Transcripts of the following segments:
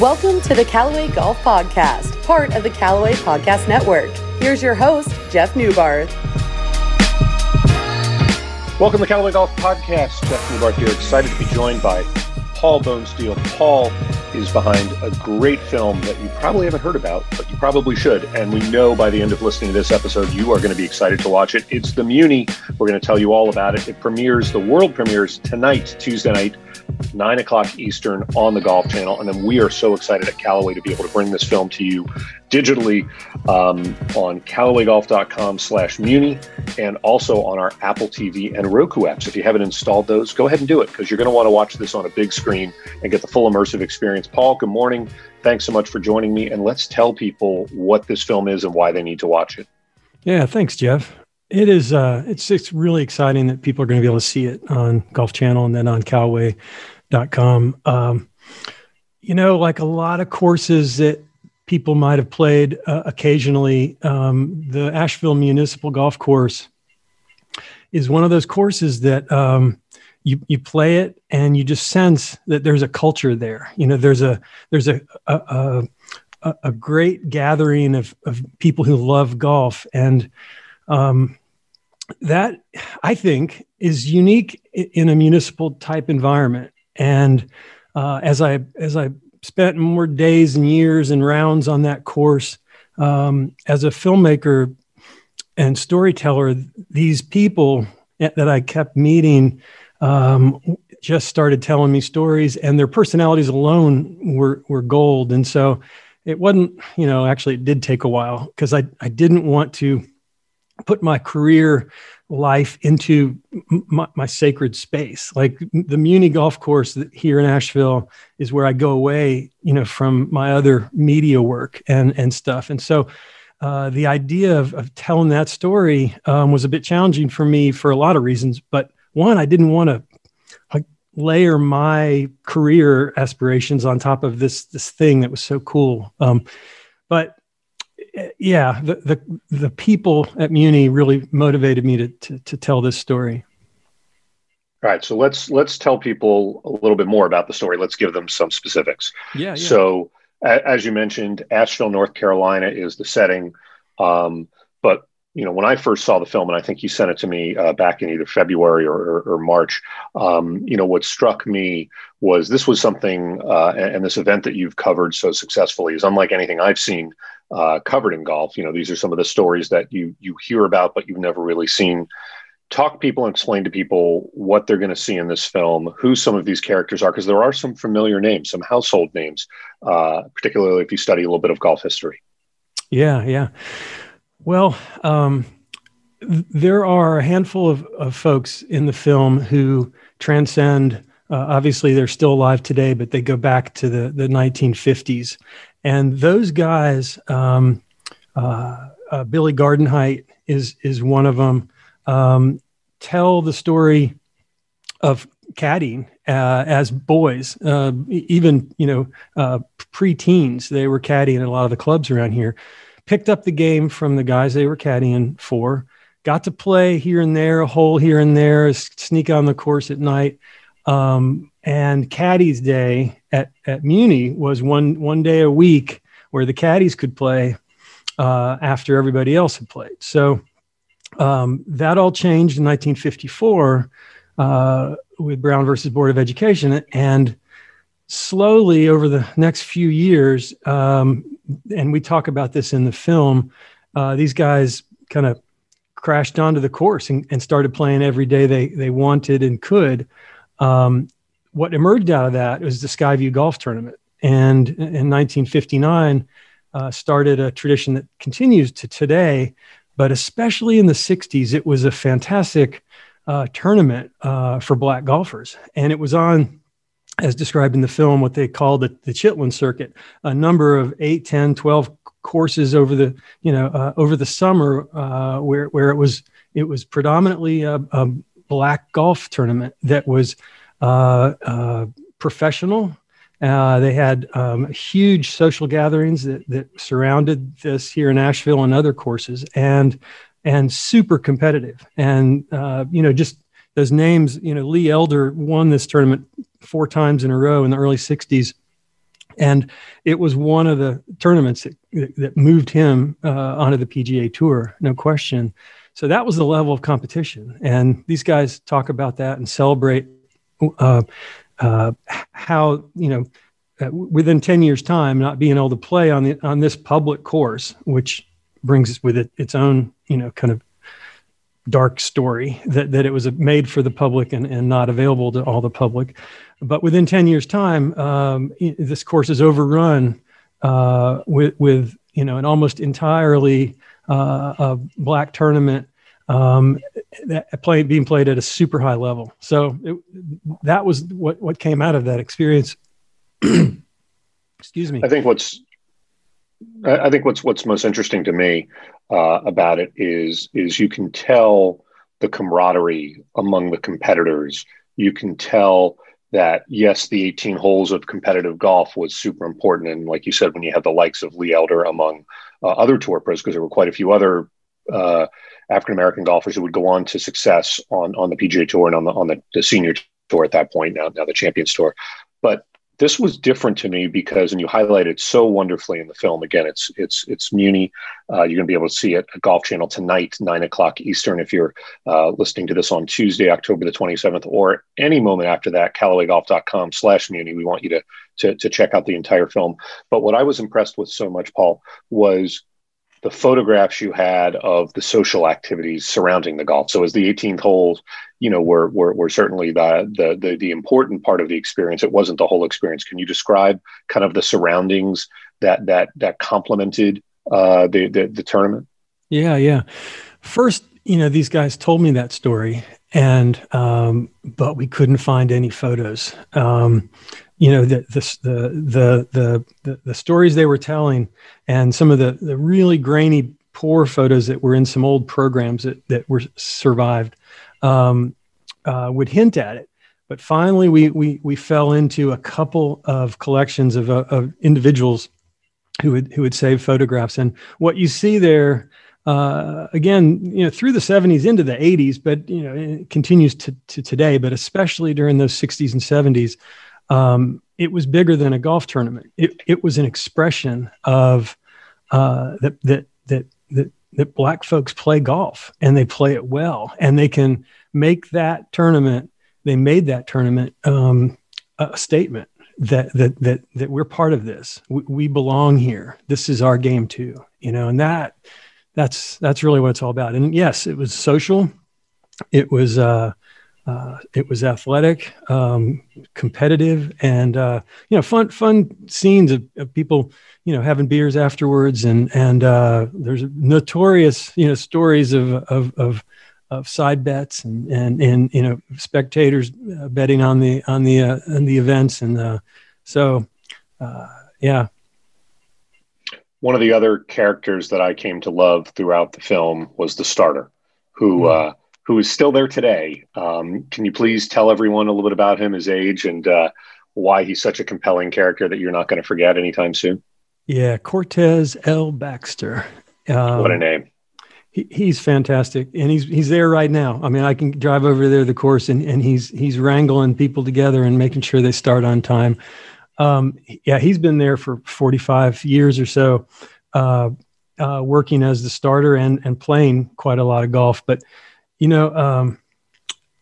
Welcome to the Callaway Golf Podcast, part of the Callaway Podcast Network. Here's your host, Jeff Neubarth. Welcome to Callaway Golf Podcast. Jeff Neubarth here, excited to be joined by Paul Bonesteel. Paul is behind a great film that you probably haven't heard about, but you probably should. And we know by the end of listening to this episode, you are going to be excited to watch it. It's The Muni. We're going to tell you all about it. It premieres, the world premieres tonight, Tuesday night, 9 o'clock Eastern on the Golf Channel. And then we are so excited at Callaway to be able to bring this film to you digitally um, on callawaygolf.com slash Muni and also on our Apple TV and Roku apps. If you haven't installed those, go ahead and do it because you're going to want to watch this on a big screen and get the full immersive experience. Paul, good morning. Thanks so much for joining me. And let's tell people what this film is and why they need to watch it. Yeah, thanks, Jeff. It is. Uh, it's it's really exciting that people are going to be able to see it on Golf Channel and then on Callaway.com. Um, you know, like a lot of courses that people might have played uh, occasionally, um, the Asheville Municipal Golf Course is one of those courses that um, you you play it and you just sense that there's a culture there. You know, there's a there's a a, a, a great gathering of of people who love golf and um, that I think is unique in a municipal type environment. And uh, as I as I spent more days and years and rounds on that course, um, as a filmmaker and storyteller, these people that I kept meeting um, just started telling me stories, and their personalities alone were were gold. And so it wasn't, you know, actually it did take a while because I I didn't want to put my career life into my, my, sacred space. Like the Muni golf course here in Asheville is where I go away, you know, from my other media work and and stuff. And so uh, the idea of, of telling that story um, was a bit challenging for me for a lot of reasons. But one, I didn't want to layer my career aspirations on top of this this thing that was so cool. Um, but yeah, the, the, the people at Muni really motivated me to, to, to tell this story. All right, so let's let's tell people a little bit more about the story. Let's give them some specifics. Yeah. yeah. So, a, as you mentioned, Asheville, North Carolina is the setting. Um, you know, when I first saw the film, and I think you sent it to me uh, back in either February or, or, or March, um, you know, what struck me was this was something, uh, and, this event that you've covered so successfully is unlike anything I've seen uh, covered in golf. You know, these are some of the stories that you you hear about, but you've never really seen. Talk people and explain to people what they're going to see in this film, who some of these characters are, because there are some familiar names, some household names, uh, particularly if you study a little bit of golf history. Yeah, yeah. Well, um, there are a handful of, of folks in the film who transcend. Uh, obviously, they're still alive today, but they go back to the, the 1950s. And those guys, um, uh, uh, Billy Gardenhite is is one of them. Um, tell the story of caddying uh, as boys, uh, even you know uh, pre-teens. They were caddying at a lot of the clubs around here. Picked up the game from the guys they were caddying for. Got to play here and there, a hole here and there, sneak on the course at night. Um, and Caddy's Day at, at Muni was one one day a week where the caddies could play uh, after everybody else had played. So um, that all changed in 1954 uh, with Brown versus Board of Education, and slowly over the next few years, um, and we talk about this in the film, uh, these guys kind of crashed onto the course and, and, started playing every day they they wanted and could. Um, what emerged out of that was the Skyview Golf Tournament, and in 1959 uh, started a tradition that continues to today. But especially in the 60s, it was a fantastic uh, tournament uh, for black golfers, and it was on as described in the film, what they called the, the Chitlin circuit, a number of 8, 10, 12 courses over the, you know, uh, over the summer uh, where, where it was, it was predominantly a, a black golf tournament that was uh, uh, professional. Uh, they had um, huge social gatherings that, that surrounded this here in Asheville and other courses, and and super competitive. And uh, you know, just those names. You know, Lee Elder won this tournament four times in a row in the early '60s. And it was one of the tournaments that, that moved him uh, onto the PGA Tour, no question. So that was the level of competition. And these guys talk about that and celebrate uh, uh, how, you know, uh, within 10 years time, not being able to play on the, on this public course, which brings with it its own, you know, kind of dark story that, that it was made for the public and, and not available to all the public. But within 10 years time, um, this course is overrun uh, with, with, you know, an almost entirely uh, a black tournament um, that play, being played at a super high level. So it, that was what, what came out of that experience. Excuse me. I think what's I think what's what's most interesting to me uh, about it is is you can tell the camaraderie among the competitors. You can tell that yes, the 18 holes of competitive golf was super important, and like you said, when you had the likes of Lee Elder among uh, other tour pros, because there were quite a few other uh, African American golfers who would go on to success on on the PGA Tour and on the on the, the senior tour at that point. Now now the Champions Tour, but this was different to me because, and you highlight it so wonderfully in the film. Again, it's it's it's Muni. Uh, you're going to be able to see it at Golf Channel tonight, nine o'clock Eastern. If you're uh, listening to this on Tuesday, October the 27th, or any moment after that, CallawayGolf.com/slash Muni. We want you to, to to check out the entire film. But what I was impressed with so much, Paul, was the photographs you had of the social activities surrounding the golf. So as the 18th hole, you know, were, were, were certainly the, the, the, the, important part of the experience. It wasn't the whole experience. Can you describe kind of the surroundings that, that, that complemented uh, the, the, the tournament? Yeah. Yeah. First, you know, these guys told me that story and, um, but we couldn't find any photos. Um, you know the the the the the, the stories they were telling and some of the the really grainy poor photos that were in some old programs that that were survived um, uh, would hint at it. But finally we we we fell into a couple of collections of, uh, of individuals who would who would save photographs. And what you see there uh, again, you know, through the 70s into the 80s, but you know, it continues to, to today, but especially during those 60s and 70s, um, it was bigger than a golf tournament. It, it was an expression of uh, that, that, that, that, that black folks play golf and they play it well and they can make that tournament. They made that tournament um, a statement that, that, that, that we're part of this. We, we belong here. This is our game too, you know, and that, that's, that's really what it's all about. And yes, it was social. It was, uh, uh, it was athletic, um, competitive, and uh, you know, fun fun scenes of, of, people, you know, having beers afterwards, and and uh, there's notorious, you know, stories of of of, of side bets and and and you know, spectators uh, betting on the on the uh, on the events, and uh, so yeah. One of the other characters that I came to love throughout the film was the starter, who. Mm who is still there today. Um, can you please tell everyone a little bit about him, his age, and uh, why he's such a compelling character that you're not going to forget anytime soon? Yeah, Cortez L. Baxter. Um, what a name! He, he's fantastic, and he's he's there right now. I mean, I can drive over there the course, and, and he's he's wrangling people together and making sure they start on time. Um, yeah, he's been there for 45 years or so, uh, uh, working as the starter and and playing quite a lot of golf, but you know, um,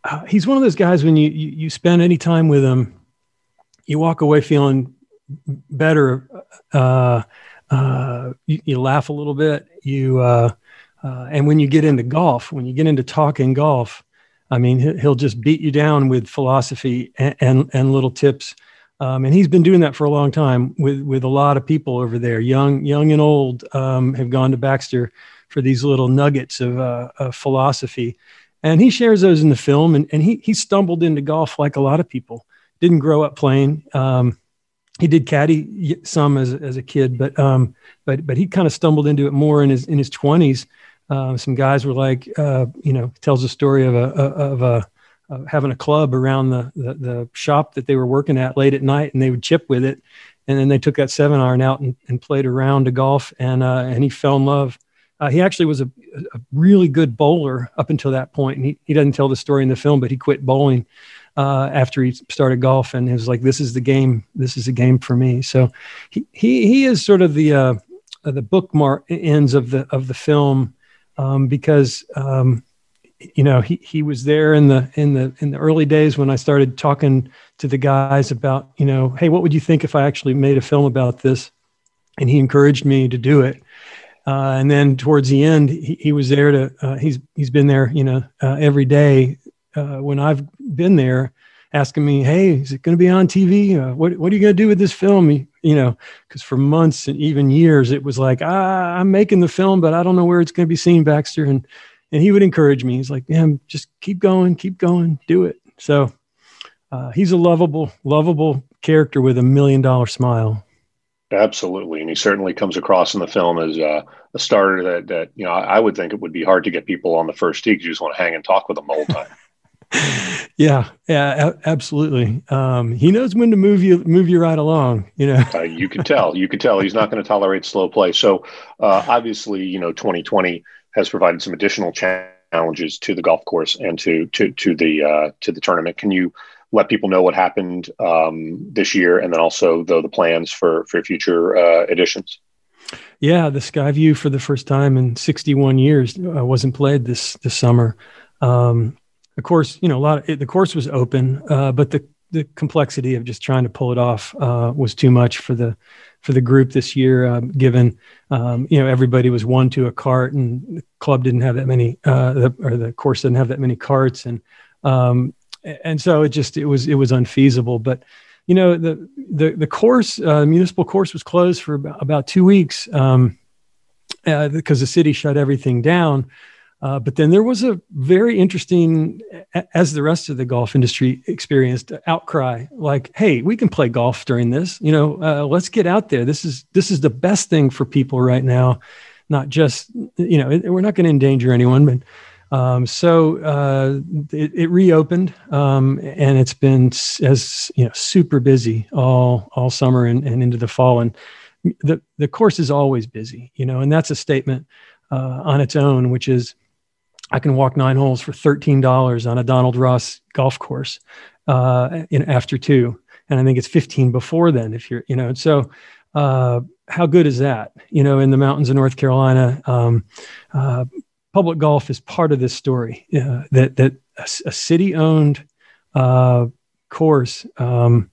uh, he's one of those guys when you, you, you spend any time with him, you walk away feeling better. Uh, uh, you, you, laugh a little bit. You uh, uh, and when you get into golf, when you get into talking golf, I mean, he'll just beat you down with philosophy and and, and little tips. Um, and he's been doing that for a long time with with a lot of people over there, young young and old, um, have gone to Baxter for these little nuggets of, uh, of philosophy. And he shares those in the film. And, and he, he stumbled into golf like a lot of people. Didn't grow up playing. Um, he did caddy some as, as a kid, but um, but but he kind of stumbled into it more in his in his twenties. Uh, some guys were like, uh, you know, tells a story of a of a of having a club around the, the, the shop that they were working at late at night, and they would chip with it, and then they took that seven iron out and, and played a round of golf, and uh, and he fell in love uh, he actually was a, a, really good bowler up until that point. And he, he doesn't tell the story in the film, but he quit bowling uh, after he started golf, and he was like, "This is the game. This is a game for me." So he he he is sort of the uh, the bookmark ends of the of the film um, because um, you know he he was there in the in the in the early days when I started talking to the guys about you know, hey, what would you think if I actually made a film about this? And he encouraged me to do it. Uh, and then towards the end, he, he was there to. Uh, he's he's been there, you know, uh, every day uh, when I've been there, asking me, "Hey, is it going to be on TV? Uh, what What are you going to do with this film?" You know, because for months and even years, it was like, ah, "I'm making the film, but I don't know where it's going to be seen, Baxter." And and he would encourage me. He's like, "Man, just keep going, keep going, do it." So uh, he's a lovable, lovable character with a million dollar smile. Absolutely, and he certainly comes across in the film as uh, a starter that that you know I, I, would think it would be hard to get people on the first tee because you just want to hang and talk with them the whole time. yeah, yeah, a- absolutely. Um, he knows when to move you move you right along. You know, uh, you can tell. You can tell he's not going to tolerate slow play. So uh, obviously, you know, 2020 has provided some additional challenges to the golf course and to to to the uh, to the tournament. Can you let people know what happened um, this year, and then also the the plans for for future uh, editions. Yeah, the Skyview for the first time in 61 years uh, wasn't played this this summer. Um, of course, you know a lot. Of, it, the course was open, uh, but the the complexity of just trying to pull it off uh, was too much for the for the group this year. Uh, given um, you know everybody was one to a cart, and the club didn't have that many, uh, the, or the course didn't have that many carts, and um, and so it just it was it was unfeasible. But you know the the the course uh, municipal course was closed for about, about two weeks um, uh, because the city shut everything down. Uh, but then there was a very interesting, as the rest of the golf industry experienced, outcry like, "Hey, we can play golf during this. You know, uh, let's get out there. This is this is the best thing for people right now. Not just you know, we're not going to endanger anyone, but um, so uh, it, it, reopened, um, and it's been as you know super busy all all summer and, and into the fall. And the the course is always busy, you know, and that's a statement uh, on its own, which is I can walk nine holes for thirteen dollars on a Donald Ross golf course uh, in after two, and I think it's fifteen before then. If you're, you know, so uh, how good is that? You know, in the mountains of North Carolina, um, uh, public golf is part of this story. Uh, that that a, a city-owned uh, course. Um,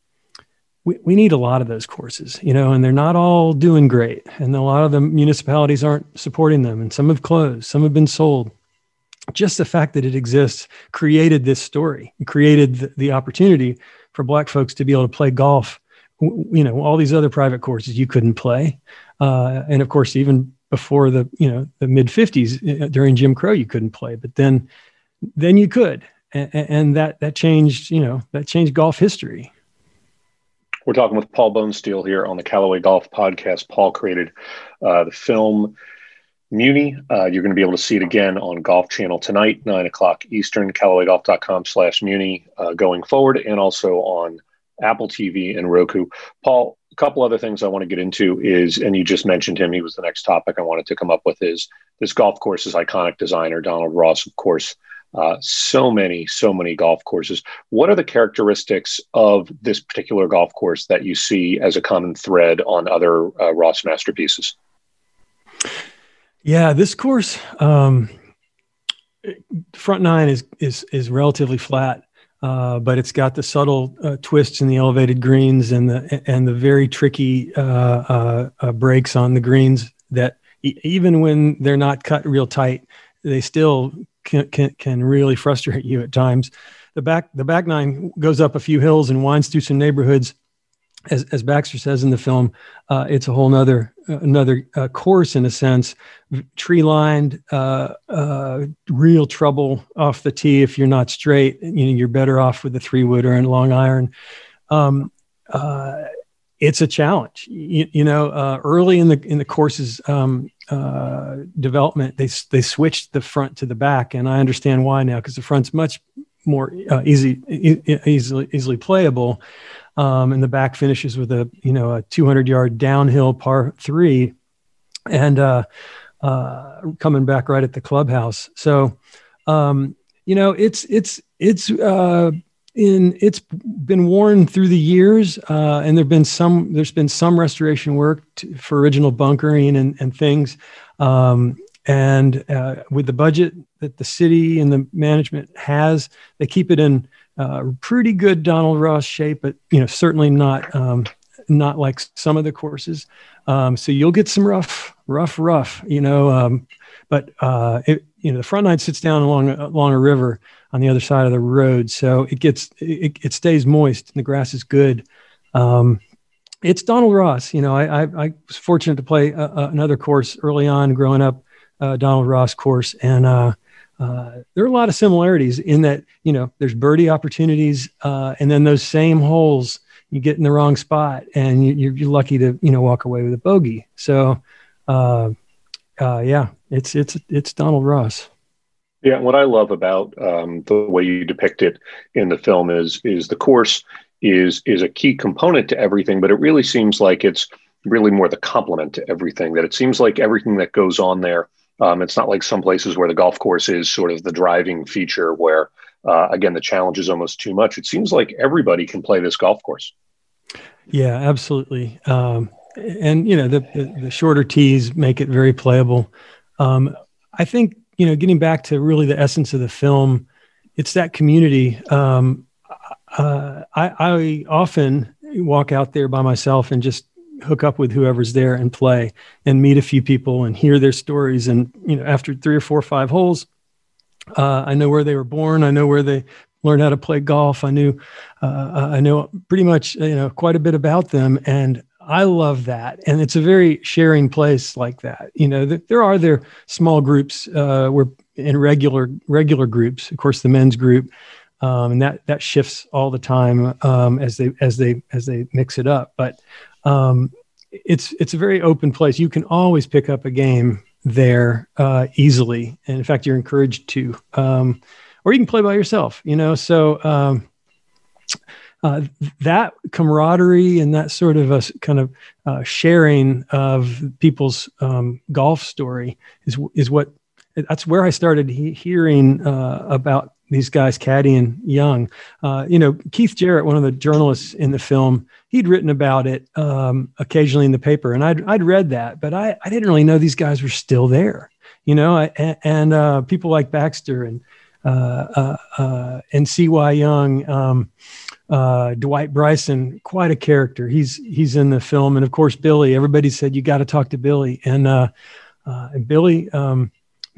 we, we need a lot of those courses, you know, and they're not all doing great. And a lot of the municipalities aren't supporting them, and some have closed, some have been sold. Just the fact that it exists created this story, created the, the opportunity for Black folks to be able to play golf. You know, all these other private courses you couldn't play, uh, and of course, even before the you know the mid 50s uh, during Jim Crow you couldn't play but then then you could. And, and, that that changed you know that changed golf history. We're talking with Paul Bonesteel here on the Callaway Golf Podcast. Paul created uh, the film Muni. Uh, you're going to be able to see it again on Golf Channel tonight 9 o'clock Eastern CallawayGolf.com slash Muni uh, going forward and also on Apple TV and Roku. Paul a couple other things I want to get into is, and you just mentioned him. He was the next topic I wanted to come up with. Is this golf course's iconic designer, Donald Ross, of course. Uh, so many, so many golf courses. What are the characteristics of this particular golf course that you see as a common thread on other uh, Ross masterpieces? Yeah, this course, um, front nine is is is relatively flat. Uh, but it's got the subtle uh, twists in the elevated greens and the and the very tricky uh, uh, uh breaks on the greens that e- even when they're not cut real tight, they still can, can, can really frustrate you at times. The back the back nine goes up a few hills and winds through some neighborhoods as, as Baxter says in the film, uh, it's a whole nother uh, another uh, course in a sense, tree lined, uh, uh, real trouble off the tee if you're not straight. You know, you're better off with a three wood or a long iron. Um, uh, it's a challenge. You, you know, early in the in the course's um, development, they they switched the front to the back, and I understand why now because the front's much more easy e- easily easily playable um, and the back finishes with a you know a 200 yard downhill par three, and uh, uh, coming back right at the clubhouse. So um, you know it's it's it's uh, in it's been worn through the years, uh, and there've been some there's been some restoration work to, for original bunkering and, and things. Um, and uh, with the budget that the city and the management has, they keep it in uh, pretty good Donald Ross shape, but you know certainly not um, not like some of the courses. Um, so you'll get some rough, rough, rough. You know, um, but uh, it, you know the front nine sits down along along a river on the other side of the road, so it gets it, it stays moist and the grass is good. Um, it's Donald Ross. You know, I, I, I was fortunate to play another course early on growing up, uh, Donald Ross course, and uh, there are a lot of similarities in that you know there's birdie opportunities, uh, and then those same holes you get in the wrong spot, and you, are lucky to you know walk away with a bogey. So, uh, uh, yeah, it's it's it's Donald Ross. Yeah, what I love about um, the way you depict it in the film is is the course is is a key component to everything, but it really seems like it's really more the complement to everything. That it seems like everything that goes on there. Um, it's not like some places where the golf course is sort of the driving feature, where uh, again the challenge is almost too much. It seems like everybody can play this golf course. Yeah, absolutely. Um, and you know the, the, the shorter tees make it very playable. Um, I think you know getting back to really the essence of the film, it's that community. Um, uh, I, I often walk out there by myself and just hook up with whoever's there and play and meet a few people and hear their stories. And, you know, after three or four or five holes, uh, I know where they were born. I know where they learned how to play golf. I knew, uh, I know pretty much, you know, quite a bit about them. And I love that. And it's a very sharing place like that. You know, th- there are their small groups, uh, where in regular, regular groups, of course, the men's group, um, and that that shifts all the time um, as they as they as they mix it up. But um, it's it's a very open place. You can always pick up a game there uh, easily, and in fact, you're encouraged to. Um, or you can play by yourself, you know. So um, uh, that camaraderie and that sort of a kind of uh, sharing of people's um, golf story is is what that's where I started he- hearing uh, about these guys, Caddy and Young. Uh, you know, Keith Jarrett, one of the journalists in the film, he'd written about it um, occasionally in the paper, and I'd I'd read that, but I I didn't really know these guys were still there. You know, I, and uh, people like Baxter and uh, uh, uh and C.Y. Young. Um, uh, Dwight Bryson, quite a character. He's he's in the film, and of course Billy. Everybody said you got to talk to Billy, and and Billy, um,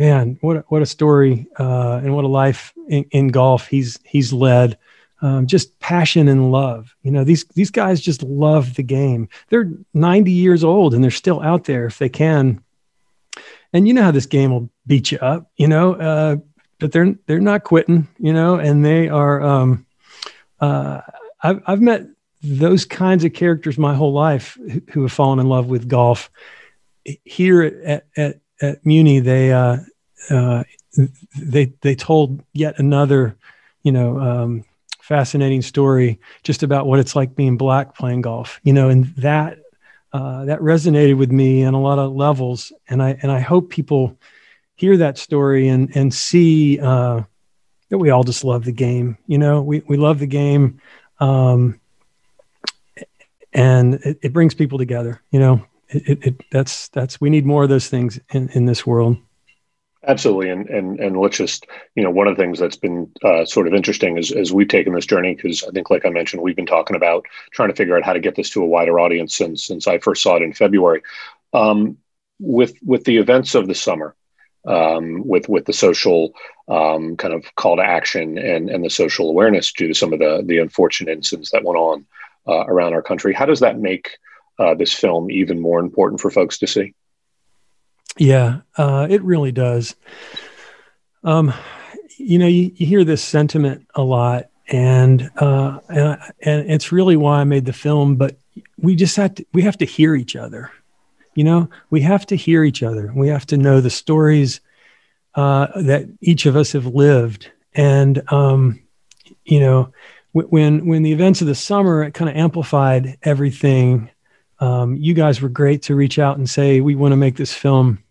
man, what what a story uh, and what a life in, in golf he's he's led. Um, just passion and love. You know, these these guys just love the game. They're 90 years old and they're still out there if they can. And you know how this game will beat you up. You know, uh, but they're they're not quitting. You know, and they are. Um, uh, I've I've met those kinds of characters my whole life who, who have fallen in love with golf. Here at, at at Muni, they uh, uh, they they told yet another, you know, um, fascinating story just about what it's like being black playing golf. You know, and that uh, that resonated with me on a lot of levels, and I and I hope people hear that story and and see uh, that we all just love the game. You know, we we love the game. Um, and it, it brings people together, you know, it, it, that's that's we need more of those things in, in this world. Absolutely, and and and let's just you know one of the things that's been uh, sort of interesting is as we've taken this journey because I think like I mentioned we've been talking about trying to figure out how to get this to a wider audience since since I first saw it in February. Um, with with the events of the summer, um, with with the social um, kind of call to action and and the social awareness due to some of the the unfortunate incidents that went on uh, around our country, how does that make uh, this film even more important for folks to see. Yeah, uh, it really does. Um, you know, you, you, hear this sentiment a lot, and, uh, and and it's really why I made the film. But we just have to we have to hear each other. You know, we have to hear each other. We have to know the stories uh, that each of us have lived, and um, you know, when when the events of the summer it kind of amplified everything um, you guys were great to reach out and say we want to make this film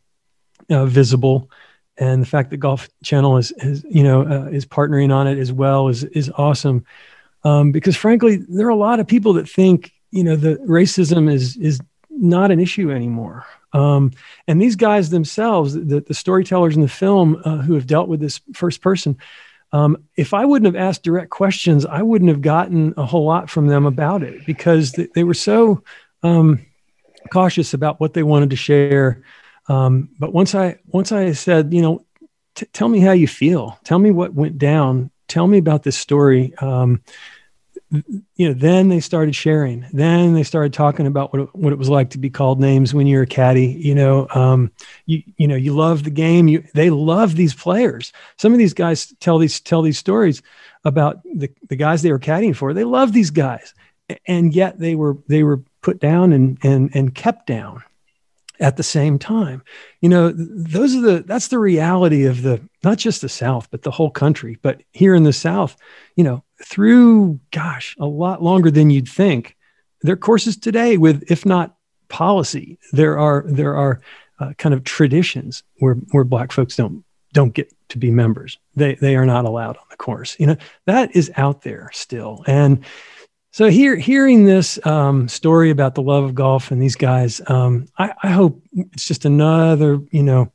uh, visible and the fact that Golf Channel is, is you know uh, is partnering on it as well is is awesome. Um, because frankly, there are a lot of people that think you know the racism is is not an issue anymore. Um, and these guys themselves, the, the storytellers in the film uh, who have dealt with this first person, um, if I wouldn't have asked direct questions, I wouldn't have gotten a whole lot from them about it because they, they were so um, cautious about what they wanted to share. Um, but once I once I said, you know, t- tell me how you feel, tell me what went down, tell me about this story. Um, you know, then they started sharing. Then they started talking about what it, what it was like to be called names when you're a caddy. You know, um, you you know, you love the game. You they love these players. Some of these guys tell these tell these stories about the the guys they were caddying for. They love these guys, and yet they were they were put down and and and kept down at the same time. You know, those are the that's the reality of the not just the South, but the whole country. But here in the South, you know, through gosh, a lot longer than you'd think, there are courses today with, if not policy, there are there are uh, kind of traditions where where Black folks don't don't get to be members. They they are not allowed on the course. You know that is out there still, and so here, hearing this um, story about the love of golf and these guys, um, I, I, hope it's just another, you know,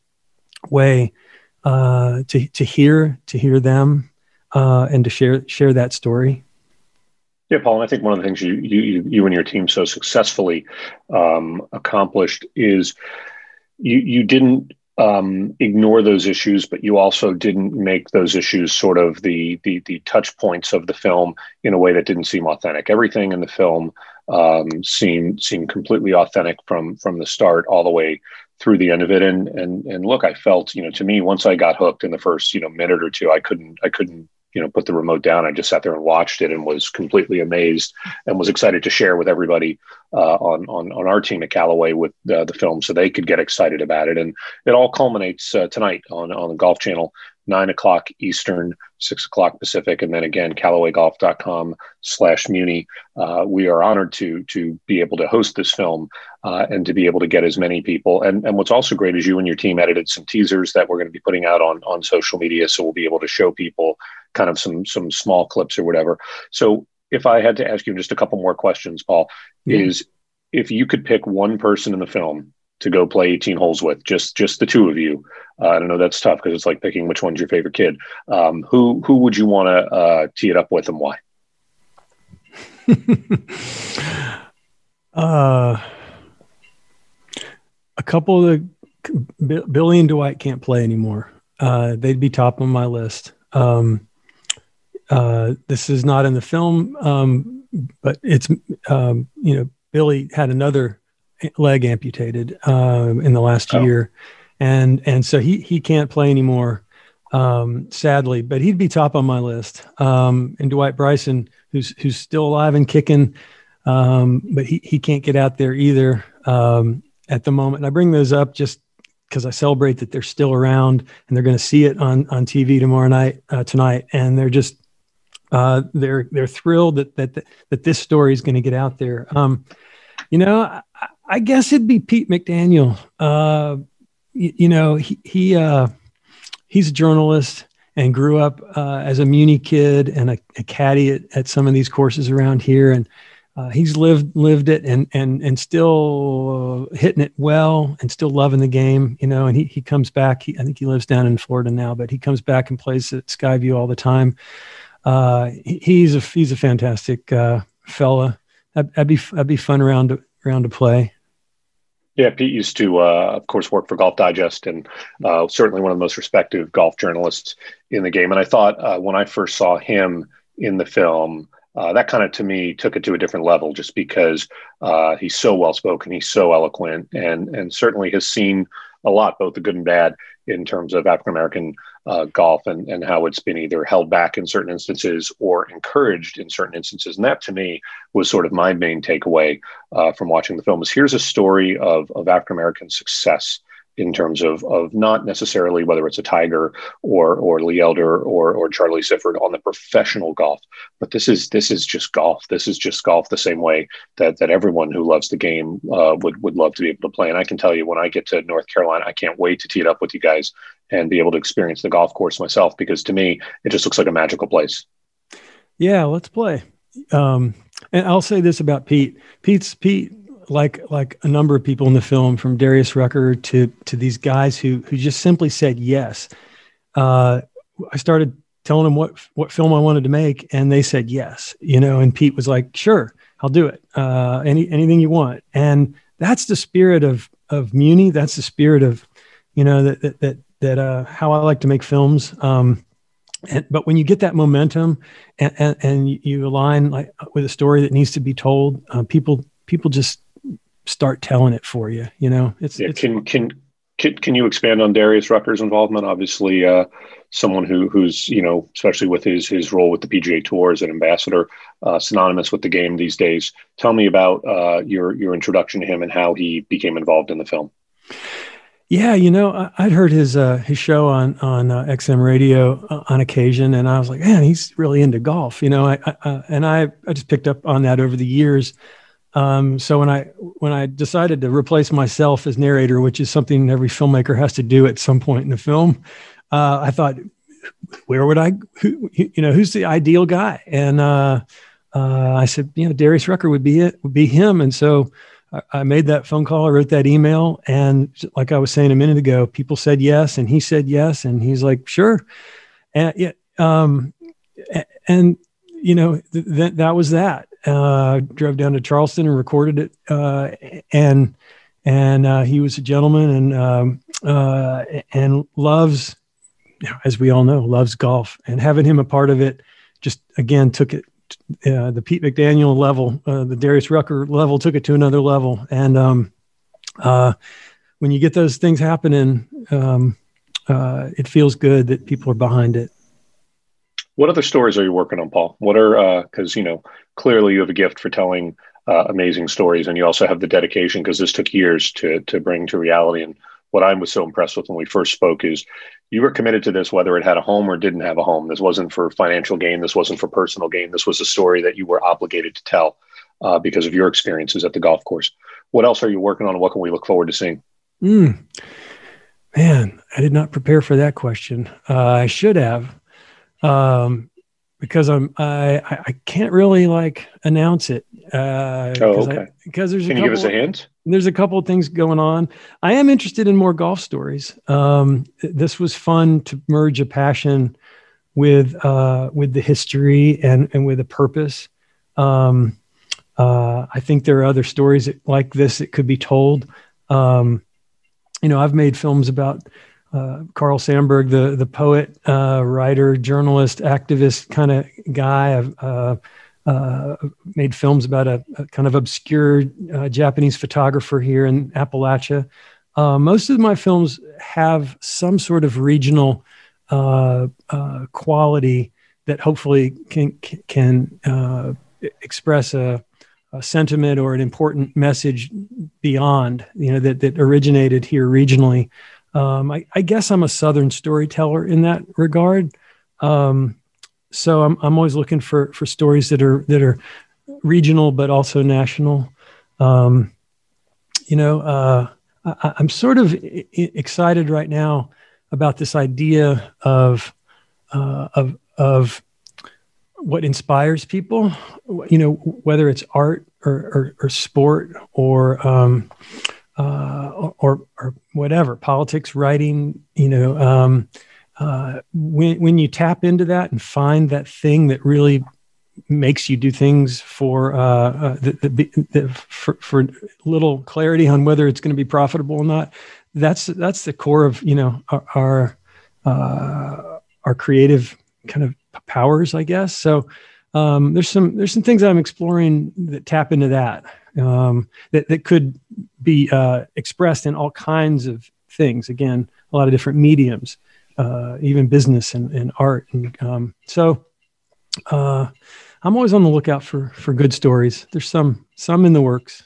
way uh, to to hear to hear them uh, and to share share that story. Yeah, Paul, and I think one of the things you you you and your team so successfully um, accomplished is you you didn't um, ignore those issues, but you also didn't make those issues sort of the, the the touch points of the film in a way that didn't seem authentic. Everything in the film um, seemed seemed completely authentic from from the start all the way through the end of it. And and and look, I felt you know to me once I got hooked in the first you know minute or two, I couldn't I couldn't you know put the remote down. I just sat there and watched it and was completely amazed and was excited to share with everybody uh, on, on on our team at callaway with uh, the film so they could get excited about it. And it all culminates uh, tonight on on the golf channel nine o'clock Eastern, six o'clock Pacific, and then again, CallawayGolf.com slash Muni. Uh, we are honored to to be able to host this film uh, and to be able to get as many people. And and what's also great is you and your team edited some teasers that we're going to be putting out on on social media, so we'll be able to show people kind of some some small clips or whatever. So if I had to ask you just a couple more questions, Paul, mm-hmm. is if you could pick one person in the film to go play 18 holes with, just just the two of you. Uh, I don't know that's tough because it's like picking which one's your favorite kid. Um, who who would you want to uh, tee it up with and why? uh, a couple of the Billy and Dwight can't play anymore. Uh, they'd be top on my list. Um, uh, this is not in the film, um, but it's um, you know Billy had another leg amputated uh, in the last oh. year, and and so he he can't play anymore, um, sadly. But he'd be top on my list. Um, and Dwight Bryson, who's who's still alive and kicking, um, but he he can't get out there either um, at the moment. And I bring those up just because I celebrate that they're still around and they're going to see it on on TV tomorrow night uh, tonight, and they're just uh, they're they're thrilled that that that this story is going to get out there. Um, you know, I, guess it'd be Pete McDaniel. Uh, you, you, know, he, he uh, he's a journalist and grew up uh, as a Muni kid and a, a caddy at, at, some of these courses around here, and uh, he's lived lived it and and and still hitting it well and still loving the game. You know, and he he comes back. He, I think he lives down in Florida now, but he comes back and plays at Skyview all the time. Uh, he's a he's a fantastic uh, fella that'd, be that'd be fun around around to play. Yeah, Pete used to, uh, of course, work for Golf Digest and uh, certainly one of the most respected golf journalists in the game. And I thought uh, when I first saw him in the film, uh, that kind of to me took it to a different level just because uh, he's so well spoken, he's so eloquent, and and certainly has seen a lot, both the good and bad, in terms of African American uh, golf and, and how it's been either held back in certain instances or encouraged in certain instances. And that to me was sort of my main takeaway uh, from watching the film is here's a story of, of African American success in terms of of not necessarily whether it's a Tiger or or Lee Elder or or Charlie Sifford on the professional golf, but this is this is just golf. This is just golf the same way that that everyone who loves the game uh, would would love to be able to play. And I can tell you, when I get to North Carolina, I can't wait to tee it up with you guys and be able to experience the golf course myself because to me, it just looks like a magical place. Yeah, let's play. Um, and I'll say this about Pete. Pete's Pete like like a number of people in the film, from Darius Rucker to to these guys who who just simply said yes. Uh, I started telling them what what film I wanted to make, and they said yes. You know, and Pete was like, "Sure, I'll do it. Uh, any anything you want." And that's the spirit of of Muni. That's the spirit of you know that that that, that uh, how I like to make films. Um, and, but when you get that momentum and, and, and, you align like with a story that needs to be told, uh, people people just start telling it for you. You know, it's, yeah, it's can, can, can, can you expand on Darius Rucker's involvement? Obviously, uh, someone who, who's, you know, especially with his, his role with the PGA Tour as an ambassador, uh, synonymous with the game these days. Tell me about uh, your, your introduction to him and how he became involved in the film. Yeah, you know, I'd heard his uh, his show on on uh, XM radio uh, on occasion, and I was like, man, he's really into golf. You know, I, I uh, and I I just picked up on that over the years. Um, so when I when I decided to replace myself as narrator, which is something every filmmaker has to do at some point in the film, uh, I thought, where would I, who, you know, who's the ideal guy? And uh, uh, I said, you know, Darius Rucker would be it, would be him. And so I, I, made that phone call, I wrote that email, and like I was saying a minute ago, people said yes, and he said yes, and he's like, sure, and yeah, um, and you know, th- th- that was that uh, drove down to Charleston and recorded it. Uh, and and uh, he was a gentleman and um, uh, and loves, as we all know, loves golf. And having him a part of it, just again took it uh, the Pete McDaniel level, uh, the Darius Rucker level, took it to another level. And um, when you get those things happening, um, it feels good that people are behind it. What other stories are you working on, Paul? What are because you know clearly you have a gift for telling uh, amazing stories, and you also have the dedication because this took years to to bring to reality. And what I was so impressed with when we first spoke is you were committed to this whether it had a home or didn't have a home. This wasn't for financial gain. This wasn't for personal gain. This was a story that you were obligated to tell uh, because of your experiences at the golf course. What else are you working on? What can we look forward to seeing? Mm. Man, I did not prepare for that question. Uh, I should have. Um, because I'm I I can't really like announce it. Uh, oh, okay. I, because there's can you give us a hint? There's a couple of things going on. I am interested in more golf stories. Um, this was fun to merge a passion with uh, with the history and and with a purpose. Um, uh, I think there are other stories that, like this that could be told. Um, you know, I've made films about uh, Carl Sandburg, the the poet, uh, writer, journalist, activist kind of guy. I've uh, uh, made films about a, a kind of obscure uh, Japanese photographer here in Appalachia. most of my films have some sort of regional quality that hopefully can can express a, a sentiment or an important message beyond you know that that originated here regionally um, I, I, guess I'm a Southern storyteller in that regard. Um, so I'm, I'm always looking for, for stories that are, that are regional, but also national. Um, you know, uh, I, am sort of I- excited right now about this idea of, uh, of, of what inspires people, you know, whether it's art or, or, or sport or, um, uh, or, or whatever politics, writing. You know, um, uh, when when you tap into that and find that thing that really makes you do things for uh, the, the, the, for, for little clarity on whether it's going to be profitable or not. That's that's the core of you know our our, uh, our creative kind of powers, I guess. So um, there's some there's some things I'm exploring that tap into that um, that, that could be uh, expressed in all kinds of things. Again, a lot of different mediums, uh, even business and, and art. And um, so uh, I'm always on the lookout for for good stories. There's some some in the works.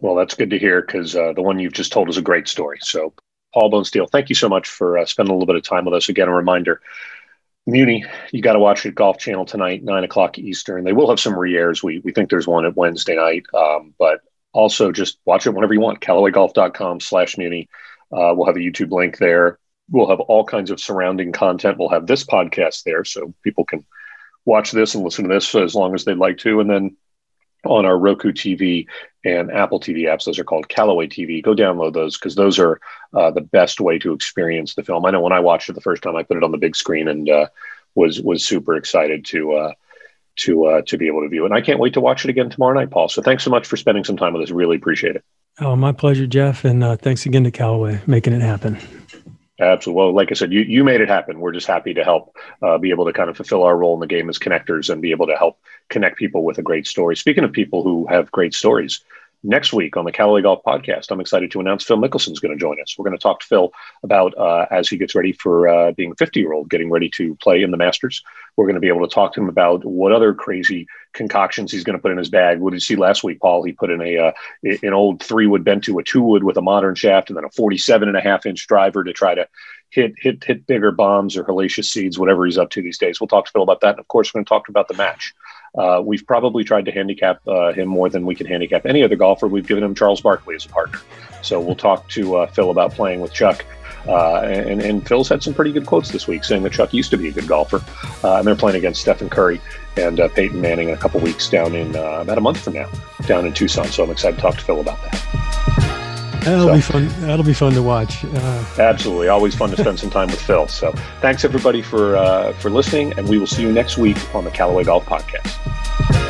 Well, that's good to hear because uh, the one you've just told is a great story. So Paul Bonesteel, thank you so much for uh, spending a little bit of time with us. Again, a reminder Muni, you got to watch it Golf Channel tonight, nine o'clock Eastern. They will have some re-airs. We we think there's one at Wednesday night, um, but also just watch it whenever you want. CallawayGolf.com slash Muni. Uh, we'll have a YouTube link there. We'll have all kinds of surrounding content. We'll have this podcast there, so people can watch this and listen to this as long as they'd like to. And then on our Roku TV and Apple TV apps. Those are called Callaway TV. Go download those because those are uh, the best way to experience the film. I know when I watched it the first time, I put it on the big screen and uh, was was super excited to uh, to uh, to be able to view it. And I can't wait to watch it again tomorrow night, Paul. So thanks so much for spending some time with us. Really appreciate it. Oh, my pleasure, Jeff. And uh, thanks again to Callaway making it happen. Absolutely. Well, like I said, you, you made it happen. We're just happy to help uh, be able to kind of fulfill our role in the game as connectors and be able to help connect people with a great story. Speaking of people who have great stories, next week on the Callaway Golf Podcast, I'm excited to announce Phil Mickelson is going to join us. We're going to talk to Phil about uh, as he gets ready for uh, being a 50 year old, getting ready to play in the Masters. We're going to be able to talk to him about what other crazy concoctions he's going to put in his bag. What did you see last week, Paul? He put in a uh, an old three wood bent to a two wood with a modern shaft and then a 47 and a half inch driver to try to hit hit hit bigger bombs or hellacious seeds, whatever he's up to these days. We'll talk to Phil about that. And of course, we're going to talk about the match. Uh, we've probably tried to handicap uh, him more than we can handicap any other golfer. We've given him Charles Barkley as a partner. So we'll talk to uh, Phil about playing with Chuck. Uh, and, and, Phil's had some pretty good quotes this week saying that Chuck used to be a good golfer. Uh, and they're playing against Stephen Curry and uh, Peyton Manning in a couple weeks down in about a month from now, down in Tucson. So I'm excited to talk to Phil about that. That'll so, be fun. That'll be fun to watch. Uh, absolutely, always fun to spend some time with Phil. So, thanks everybody for uh, for listening, and we will see you next week on the Callaway Golf Podcast.